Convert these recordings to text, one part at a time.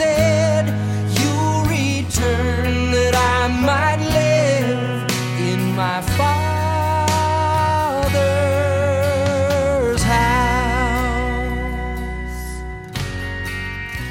said. You'll return that I might live in my Father's house.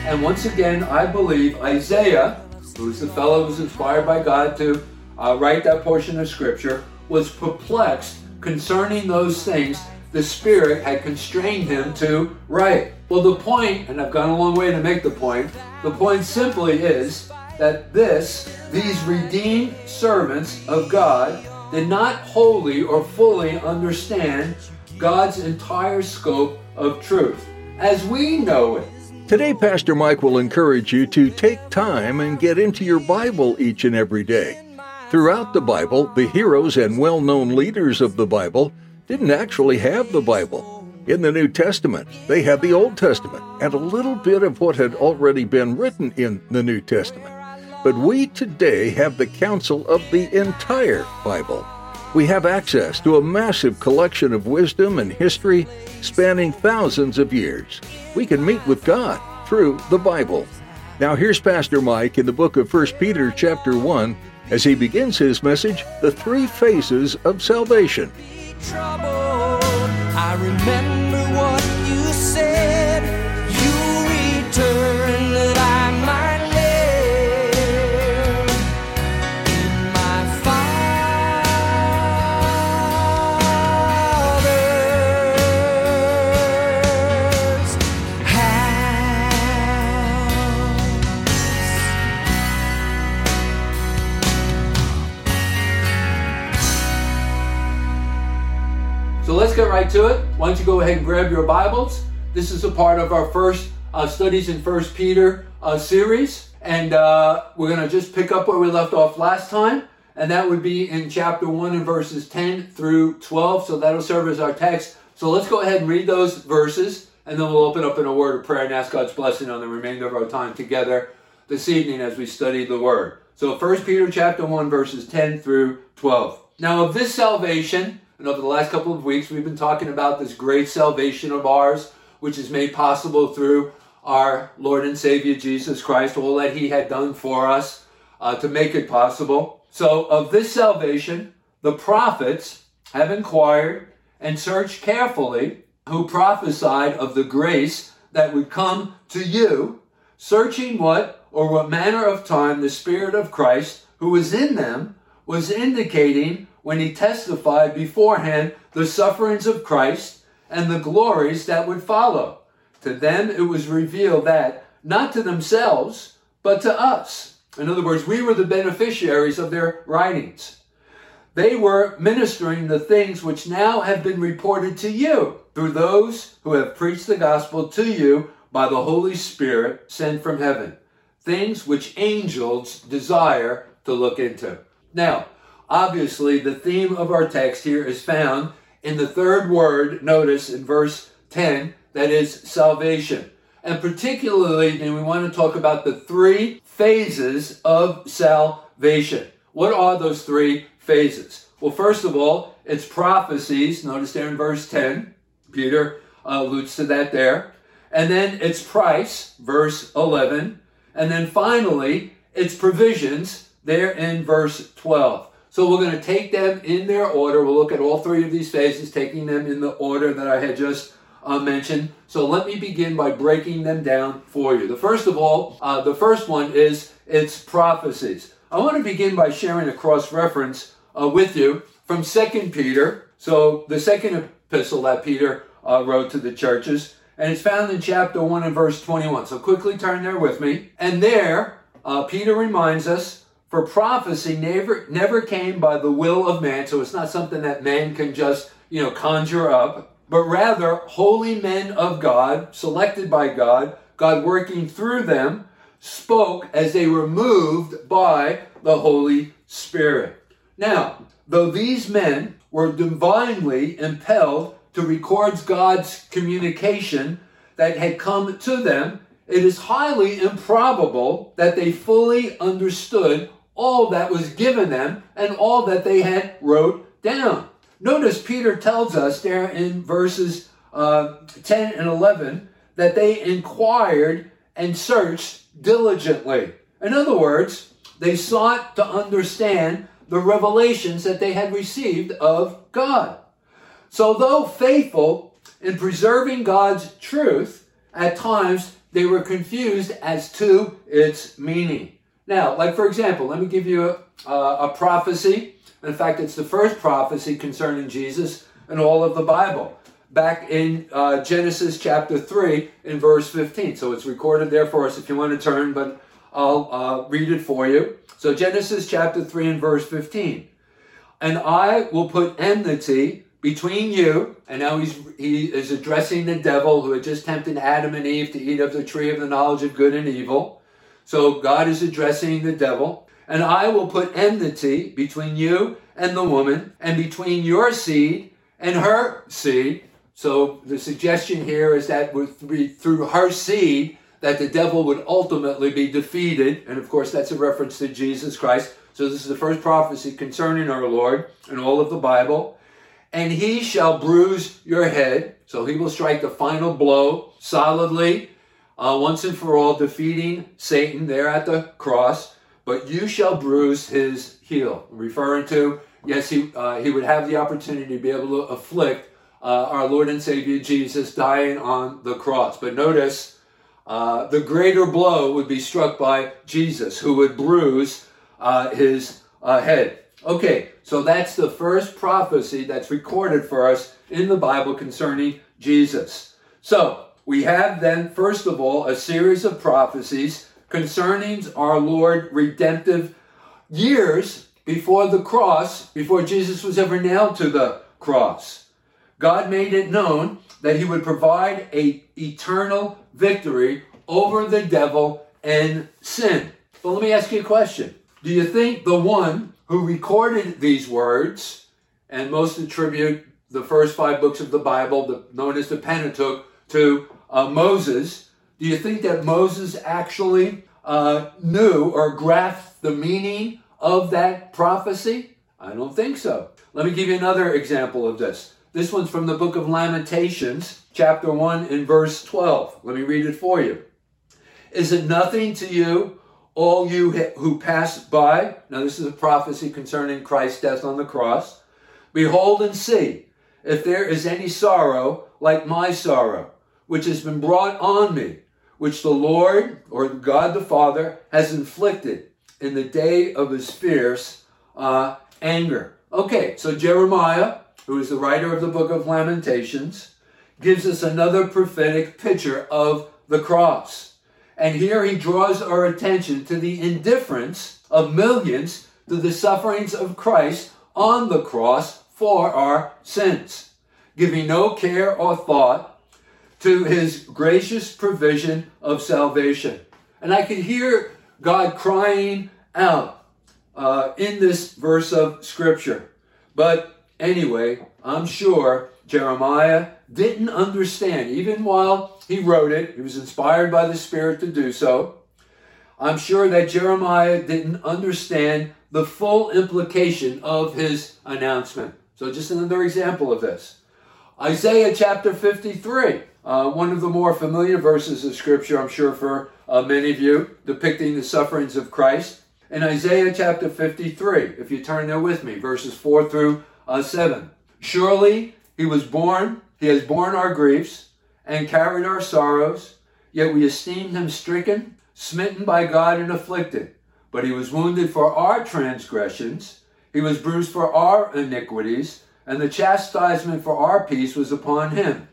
And once again, I believe Isaiah, who's the fellow who was inspired by God to uh, write that portion of Scripture, was perplexed concerning those things the Spirit had constrained him to write. Well, the point, and I've gone a long way to make the point, the point simply is that this, these redeemed servants of God, did not wholly or fully understand God's entire scope of truth as we know it. Today, Pastor Mike will encourage you to take time and get into your Bible each and every day. Throughout the Bible, the heroes and well known leaders of the Bible didn't actually have the Bible. In the New Testament, they had the Old Testament and a little bit of what had already been written in the New Testament. But we today have the counsel of the entire Bible. We have access to a massive collection of wisdom and history spanning thousands of years. We can meet with God through the Bible. Now here's Pastor Mike in the book of 1 Peter chapter 1 as he begins his message, The Three Phases of Salvation troubled. I remember what you said. So let's get right to it. Why don't you go ahead and grab your Bibles? This is a part of our first uh, studies in First Peter uh, series, and uh, we're going to just pick up where we left off last time, and that would be in chapter one and verses ten through twelve. So that'll serve as our text. So let's go ahead and read those verses, and then we'll open up in a word of prayer and ask God's blessing on the remainder of our time together this evening as we study the Word. So First Peter chapter one verses ten through twelve. Now of this salvation. And over the last couple of weeks, we've been talking about this great salvation of ours, which is made possible through our Lord and Savior Jesus Christ, all that He had done for us uh, to make it possible. So, of this salvation, the prophets have inquired and searched carefully who prophesied of the grace that would come to you, searching what or what manner of time the Spirit of Christ, who was in them, was indicating when he testified beforehand the sufferings of Christ and the glories that would follow. To them it was revealed that, not to themselves, but to us. In other words, we were the beneficiaries of their writings. They were ministering the things which now have been reported to you through those who have preached the gospel to you by the Holy Spirit sent from heaven. Things which angels desire to look into. Now, obviously, the theme of our text here is found in the third word, notice in verse 10, that is salvation. And particularly, then we want to talk about the three phases of salvation. What are those three phases? Well, first of all, it's prophecies. Notice there in verse 10, Peter uh, alludes to that there. And then it's price, verse 11. And then finally, it's provisions there in verse 12. So we're going to take them in their order. We'll look at all three of these phases, taking them in the order that I had just uh, mentioned. So let me begin by breaking them down for you. The first of all, uh, the first one is its prophecies. I want to begin by sharing a cross reference uh, with you from Second Peter. So the second epistle that Peter uh, wrote to the churches, and it's found in chapter 1 and verse 21. So quickly turn there with me. And there, uh, Peter reminds us for prophecy never never came by the will of man so it's not something that man can just you know conjure up but rather holy men of God, selected by God, God working through them, spoke as they were moved by the Holy Spirit. Now, though these men were divinely impelled to record God's communication that had come to them, it is highly improbable that they fully understood all that was given them and all that they had wrote down. Notice Peter tells us there in verses uh, 10 and 11 that they inquired and searched diligently. In other words, they sought to understand the revelations that they had received of God. So, though faithful in preserving God's truth, at times they were confused as to its meaning. Now, like for example, let me give you a, a prophecy. In fact, it's the first prophecy concerning Jesus in all of the Bible. Back in uh, Genesis chapter 3 in verse 15. So it's recorded there for us if you want to turn, but I'll uh, read it for you. So Genesis chapter 3 and verse 15. And I will put enmity between you, and now he's he is addressing the devil who had just tempted Adam and Eve to eat of the tree of the knowledge of good and evil. So God is addressing the devil. And I will put enmity between you and the woman, and between your seed and her seed. So the suggestion here is that through her seed, that the devil would ultimately be defeated. And of course, that's a reference to Jesus Christ. So this is the first prophecy concerning our Lord in all of the Bible. And he shall bruise your head. So he will strike the final blow solidly, uh, once and for all, defeating Satan there at the cross. But you shall bruise his heel. Referring to, yes, he, uh, he would have the opportunity to be able to afflict uh, our Lord and Savior Jesus dying on the cross. But notice, uh, the greater blow would be struck by Jesus, who would bruise uh, his uh, head. Okay, so that's the first prophecy that's recorded for us in the Bible concerning Jesus. So we have then, first of all, a series of prophecies concerning our Lord redemptive years before the cross, before Jesus was ever nailed to the cross. God made it known that he would provide a eternal victory over the devil and sin. But let me ask you a question. Do you think the one who recorded these words, and most attribute the first five books of the Bible, the, known as the Pentateuch, to uh, Moses. Do you think that Moses actually uh, knew or grasped the meaning of that prophecy? I don't think so. Let me give you another example of this. This one's from the book of Lamentations, chapter 1 and verse 12. Let me read it for you. Is it nothing to you all you who pass by, now this is a prophecy concerning Christ's death on the cross, behold and see if there is any sorrow like my sorrow, which has been brought on me, which the Lord or God the Father has inflicted in the day of his fierce uh, anger. Okay, so Jeremiah, who is the writer of the book of Lamentations, gives us another prophetic picture of the cross. And here he draws our attention to the indifference of millions to the sufferings of Christ on the cross for our sins, giving no care or thought to his gracious provision of salvation. And I can hear God crying out uh, in this verse of Scripture. But anyway, I'm sure Jeremiah didn't understand, even while he wrote it, he was inspired by the Spirit to do so. I'm sure that Jeremiah didn't understand the full implication of his announcement. So, just another example of this Isaiah chapter 53, uh, one of the more familiar verses of Scripture, I'm sure, for uh, many of you, depicting the sufferings of Christ. In Isaiah chapter 53, if you turn there with me, verses 4 through uh, 7. Surely he was born, he has borne our griefs and carried our sorrows, yet we esteemed him stricken, smitten by God, and afflicted. But he was wounded for our transgressions, he was bruised for our iniquities, and the chastisement for our peace was upon him.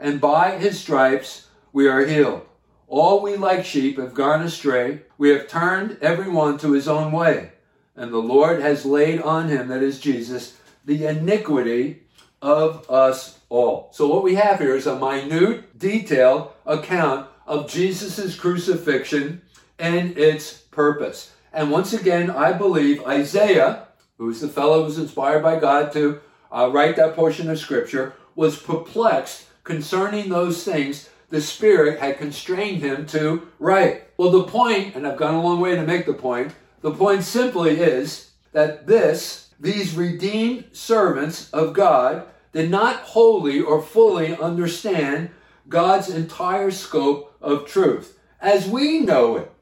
And by his stripes we are healed. All we like sheep have gone astray. We have turned every one to his own way. And the Lord has laid on him, that is Jesus, the iniquity of us all. So what we have here is a minute, detailed account of Jesus' crucifixion and its purpose. And once again, I believe Isaiah, who's the fellow who was inspired by God to uh, write that portion of scripture, was perplexed concerning those things the Spirit had constrained him to write. Well, the point, and I've gone a long way to make the point, the point simply is that this, these redeemed servants of God, did not wholly or fully understand God's entire scope of truth as we know it,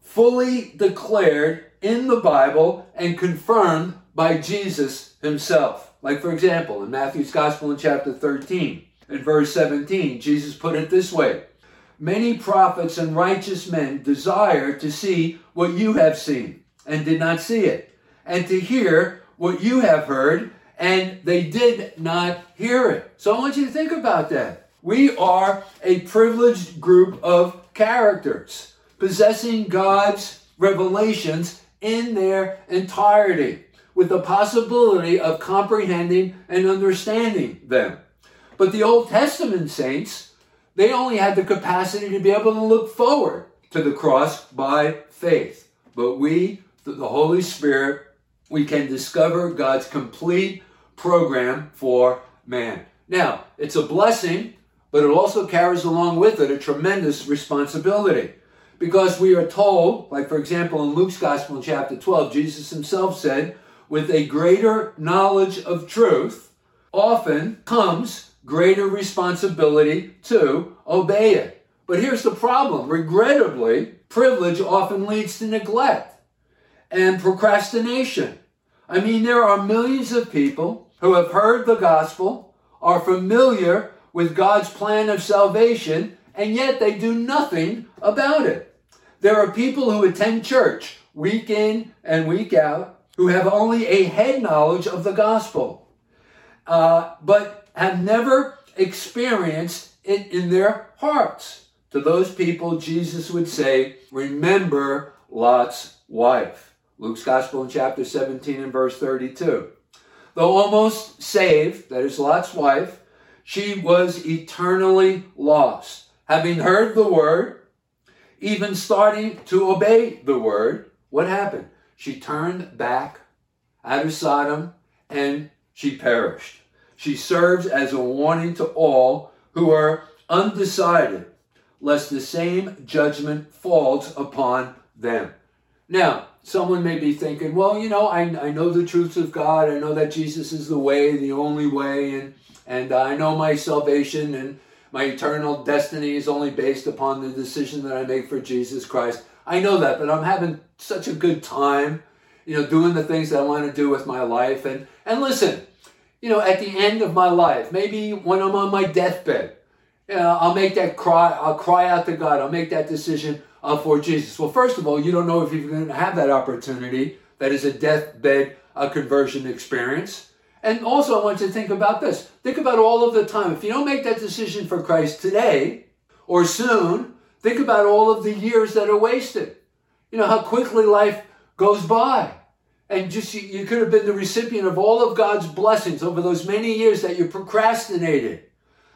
fully declared in the Bible and confirmed by Jesus himself. Like, for example, in Matthew's Gospel in chapter 13, in verse 17, Jesus put it this way Many prophets and righteous men desire to see what you have seen and did not see it, and to hear what you have heard and they did not hear it. So I want you to think about that. We are a privileged group of characters possessing God's revelations in their entirety with the possibility of comprehending and understanding them. But the Old Testament saints, they only had the capacity to be able to look forward to the cross by faith. But we, through the Holy Spirit, we can discover God's complete program for man. Now, it's a blessing, but it also carries along with it a tremendous responsibility. Because we are told, like for example in Luke's Gospel in chapter 12, Jesus himself said, with a greater knowledge of truth often comes greater responsibility to obey it. But here's the problem regrettably, privilege often leads to neglect and procrastination. I mean, there are millions of people who have heard the gospel, are familiar with God's plan of salvation, and yet they do nothing about it. There are people who attend church week in and week out who have only a head knowledge of the gospel, uh, but never experienced it in their hearts. To those people, Jesus would say, Remember Lot's wife. Luke's Gospel in chapter 17 and verse 32. Though almost saved, that is Lot's wife, she was eternally lost. Having heard the word, even starting to obey the word, what happened? She turned back out of Sodom and she perished. She serves as a warning to all who are undecided, lest the same judgment falls upon them. Now, someone may be thinking, well, you know, I, I know the truths of God. I know that Jesus is the way, the only way, and, and I know my salvation and my eternal destiny is only based upon the decision that I make for Jesus Christ. I know that, but I'm having such a good time, you know, doing the things that I want to do with my life. And, and listen, you know, at the end of my life, maybe when I'm on my deathbed, you know, I'll make that cry, I'll cry out to God, I'll make that decision uh, for Jesus? Well, first of all, you don't know if you're going to have that opportunity. That is a deathbed uh, conversion experience. And also, I want you to think about this. Think about all of the time. If you don't make that decision for Christ today or soon, think about all of the years that are wasted. You know, how quickly life goes by. And just you, you could have been the recipient of all of God's blessings over those many years that you procrastinated.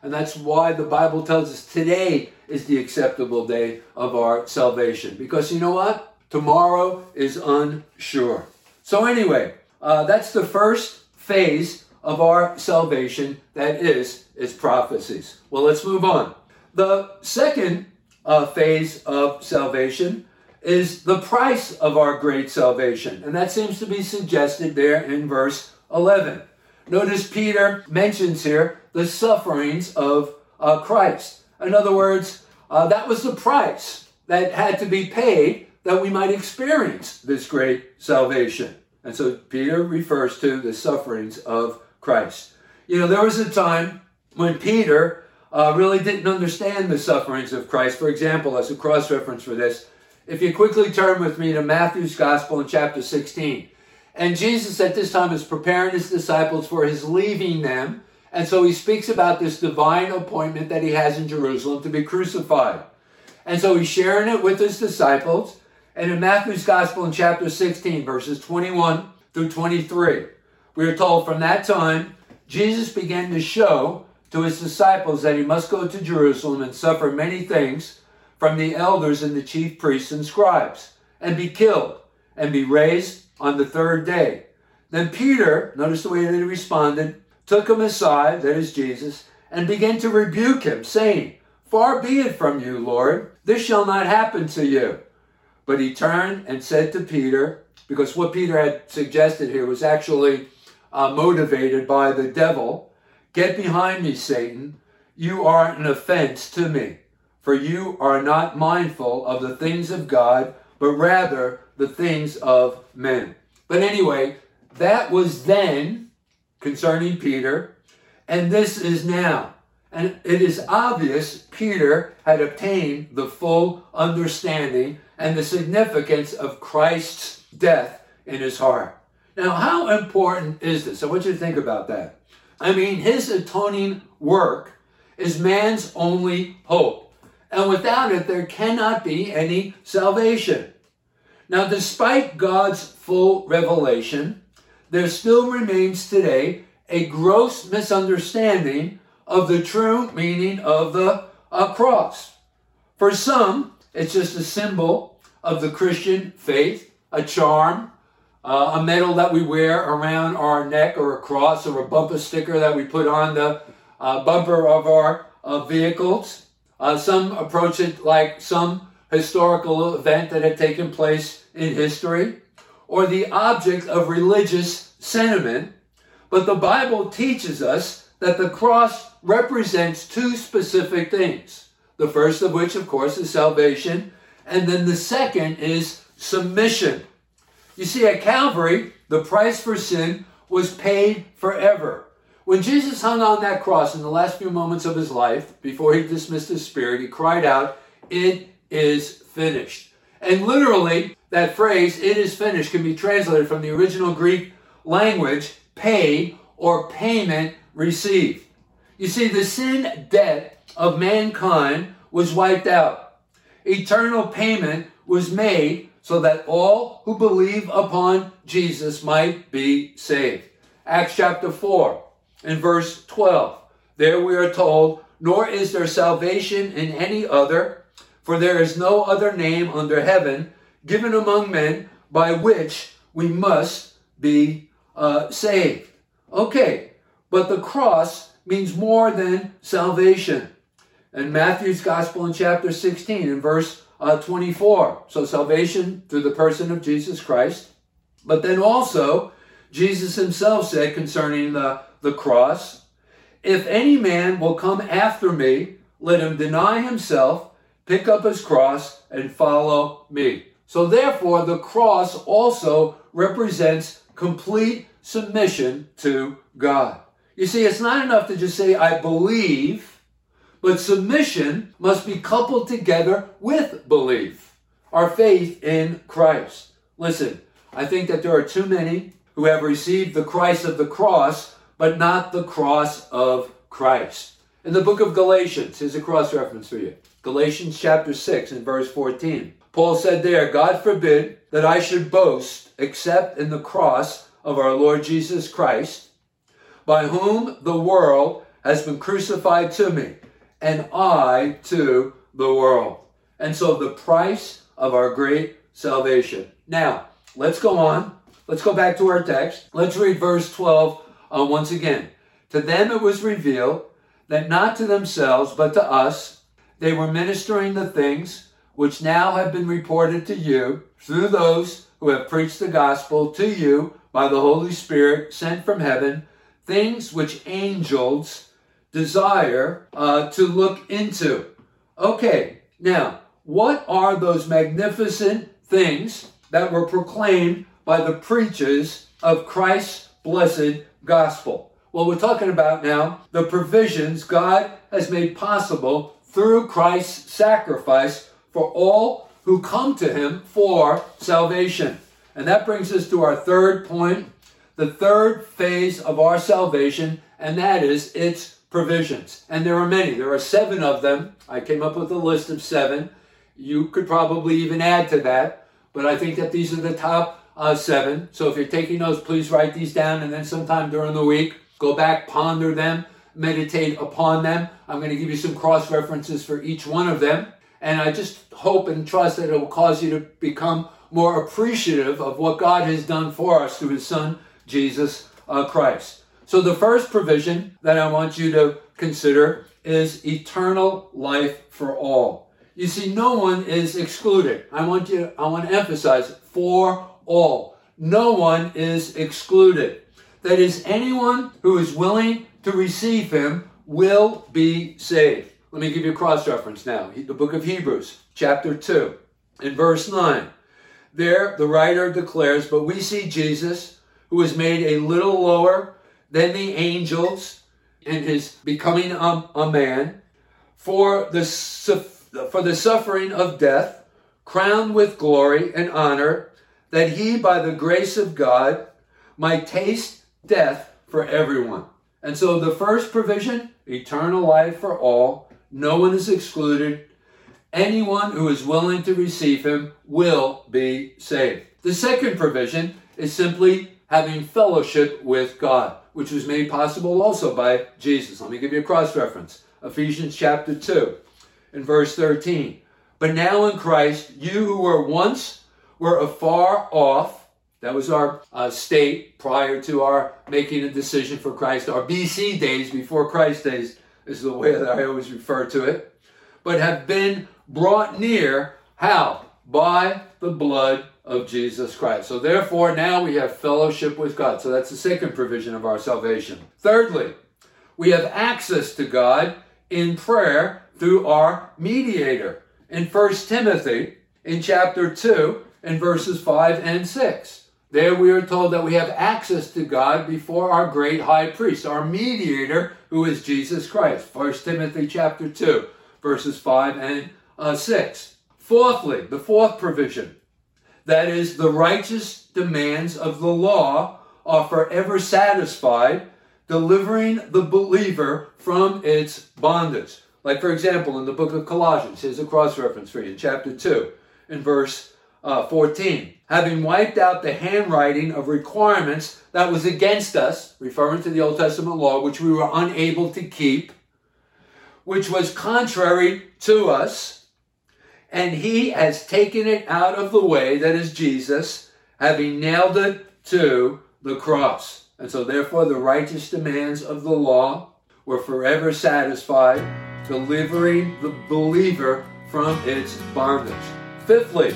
And that's why the Bible tells us today is the acceptable day of our salvation. Because you know what? Tomorrow is unsure. So, anyway, uh, that's the first phase of our salvation that is its prophecies. Well, let's move on. The second uh, phase of salvation is the price of our great salvation. And that seems to be suggested there in verse 11. Notice Peter mentions here the sufferings of uh, Christ. In other words, uh, that was the price that had to be paid that we might experience this great salvation. And so Peter refers to the sufferings of Christ. You know, there was a time when Peter uh, really didn't understand the sufferings of Christ. For example, as a cross reference for this, if you quickly turn with me to Matthew's Gospel in chapter 16. And Jesus at this time is preparing his disciples for his leaving them and so he speaks about this divine appointment that he has in Jerusalem to be crucified. And so he's sharing it with his disciples. And in Matthew's Gospel in chapter 16, verses 21 through 23, we are told from that time, Jesus began to show to his disciples that he must go to Jerusalem and suffer many things from the elders and the chief priests and scribes, and be killed, and be raised on the third day. Then Peter, notice the way that he responded, took him aside, that is Jesus, and began to rebuke him, saying, Far be it from you, Lord, this shall not happen to you. But he turned and said to Peter, because what Peter had suggested here was actually uh, motivated by the devil Get behind me, Satan. You are an offense to me, for you are not mindful of the things of God, but rather the things of men. But anyway, that was then concerning Peter, and this is now. And it is obvious Peter had obtained the full understanding and the significance of Christ's death in his heart. Now, how important is this? I want you to think about that. I mean, his atoning work is man's only hope. And without it, there cannot be any salvation. Now, despite God's full revelation, there still remains today a gross misunderstanding of the true meaning of the uh, cross. For some, it's just a symbol of the Christian faith, a charm, uh, a medal that we wear around our neck, or a cross, or a bumper sticker that we put on the uh, bumper of our uh, vehicles. Uh, some approach it like some historical event that had taken place in history, or the object of religious sentiment. But the Bible teaches us that the cross represents two specific things. The first of which, of course, is salvation, and then the second is submission. You see, at Calvary, the price for sin was paid forever. When Jesus hung on that cross in the last few moments of his life, before he dismissed his spirit, he cried out, It is finished. And literally, that phrase, it is finished, can be translated from the original Greek language, pay or payment received. You see, the sin debt of mankind was wiped out. Eternal payment was made so that all who believe upon Jesus might be saved. Acts chapter 4 and verse 12. There we are told, Nor is there salvation in any other, for there is no other name under heaven given among men by which we must be uh, saved. Okay, but the cross means more than salvation. In Matthew's Gospel in chapter 16, in verse uh, 24. So salvation through the person of Jesus Christ. But then also, Jesus himself said concerning the, the cross, If any man will come after me, let him deny himself, pick up his cross, and follow me. So therefore, the cross also represents complete submission to God. You see, it's not enough to just say, I believe but submission must be coupled together with belief, our faith in Christ. Listen, I think that there are too many who have received the Christ of the cross, but not the cross of Christ. In the book of Galatians, here's a cross reference for you Galatians chapter 6 and verse 14. Paul said there, God forbid that I should boast except in the cross of our Lord Jesus Christ, by whom the world has been crucified to me and I to the world. And so the price of our great salvation. Now, let's go on. Let's go back to our text. Let's read verse 12 uh, once again. To them it was revealed that not to themselves, but to us, they were ministering the things which now have been reported to you through those who have preached the gospel to you by the Holy Spirit sent from heaven, things which angels desire uh, to look into. Okay, now, what are those magnificent things that were proclaimed by the preachers of Christ's blessed gospel? Well, we're talking about now the provisions God has made possible through Christ's sacrifice for all who come to him for salvation. And that brings us to our third point, the third phase of our salvation, and that is its provisions. And there are many. There are seven of them. I came up with a list of seven. You could probably even add to that, but I think that these are the top uh, seven. So if you're taking those, please write these down, and then sometime during the week, Go back, ponder them, meditate upon them. I'm going to give you some cross references for each one of them. And I just hope and trust that it will cause you to become more appreciative of what God has done for us through his son, Jesus uh, Christ. So the first provision that I want you to consider is eternal life for all. You see, no one is excluded. I want you, I want to emphasize for all. No one is excluded. That is, anyone who is willing to receive him will be saved. Let me give you a cross reference now. The book of Hebrews, chapter 2, in verse 9. There, the writer declares, But we see Jesus, who was made a little lower than the angels in his becoming a, a man, for the, for the suffering of death, crowned with glory and honor, that he, by the grace of God, might taste death for everyone. And so the first provision, eternal life for all, no one is excluded. Anyone who is willing to receive him will be saved. The second provision is simply having fellowship with God, which was made possible also by Jesus. Let me give you a cross reference Ephesians chapter 2 and verse 13. But now in Christ, you who were once were afar off, that was our uh, state prior to our making a decision for Christ, our BC days before Christ days is the way that I always refer to it, but have been brought near. How? By the blood of Jesus Christ. So therefore, now we have fellowship with God. So that's the second provision of our salvation. Thirdly, we have access to God in prayer through our mediator. In 1 Timothy, in chapter 2, in verses 5 and 6. There we are told that we have access to God before our great high priest, our mediator, who is Jesus Christ. 1 Timothy chapter 2, verses 5 and uh, 6. Fourthly, the fourth provision, that is, the righteous demands of the law are forever satisfied, delivering the believer from its bondage. Like, for example, in the book of Colossians, here's a cross reference for you, chapter 2, in verse uh, 14. Having wiped out the handwriting of requirements that was against us, referring to the Old Testament law, which we were unable to keep, which was contrary to us, and he has taken it out of the way, that is Jesus, having nailed it to the cross. And so, therefore, the righteous demands of the law were forever satisfied, delivering the believer from its bondage. Fifthly,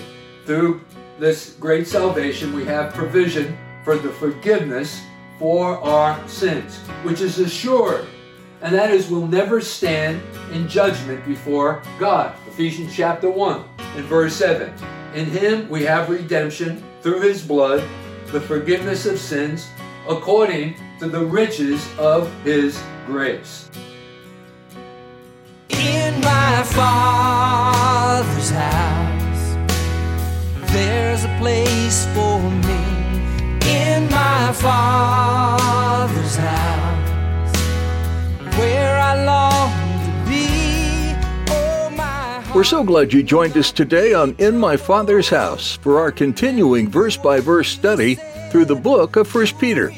through this great salvation, we have provision for the forgiveness for our sins, which is assured. And that is, we'll never stand in judgment before God. Ephesians chapter 1 and verse 7. In him we have redemption through his blood, the forgiveness of sins, according to the riches of his grace. In my Father's house, there's a place for me. In my Father's house, where I long to be. Oh, my We're so glad you joined us today on In My Father's House for our continuing verse by verse study through the book of 1 Peter.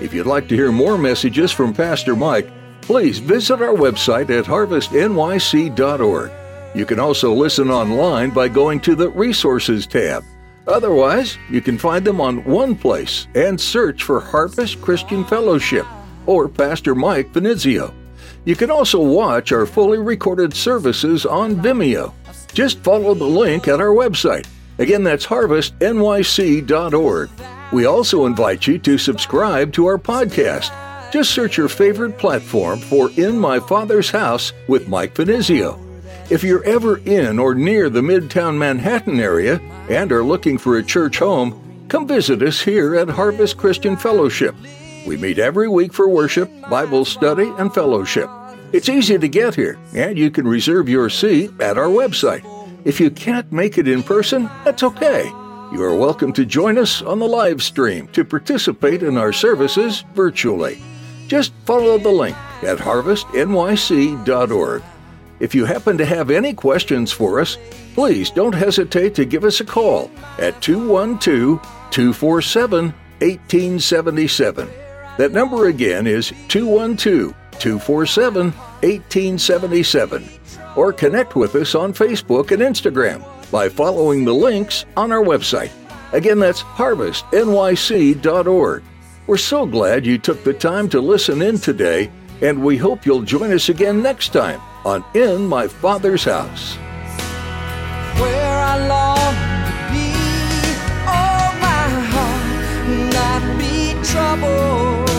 If you'd like to hear more messages from Pastor Mike, please visit our website at harvestnyc.org. You can also listen online by going to the Resources tab. Otherwise, you can find them on OnePlace and search for Harvest Christian Fellowship or Pastor Mike Finizio. You can also watch our fully recorded services on Vimeo. Just follow the link at our website. Again, that's harvestnyc.org. We also invite you to subscribe to our podcast. Just search your favorite platform for In My Father's House with Mike Finizio. If you're ever in or near the Midtown Manhattan area and are looking for a church home, come visit us here at Harvest Christian Fellowship. We meet every week for worship, Bible study, and fellowship. It's easy to get here, and you can reserve your seat at our website. If you can't make it in person, that's okay. You are welcome to join us on the live stream to participate in our services virtually. Just follow the link at harvestnyc.org. If you happen to have any questions for us, please don't hesitate to give us a call at 212 247 1877. That number again is 212 247 1877. Or connect with us on Facebook and Instagram by following the links on our website. Again, that's harvestnyc.org. We're so glad you took the time to listen in today, and we hope you'll join us again next time on In My Father's House. Where I long to be, oh my heart, not be troubled.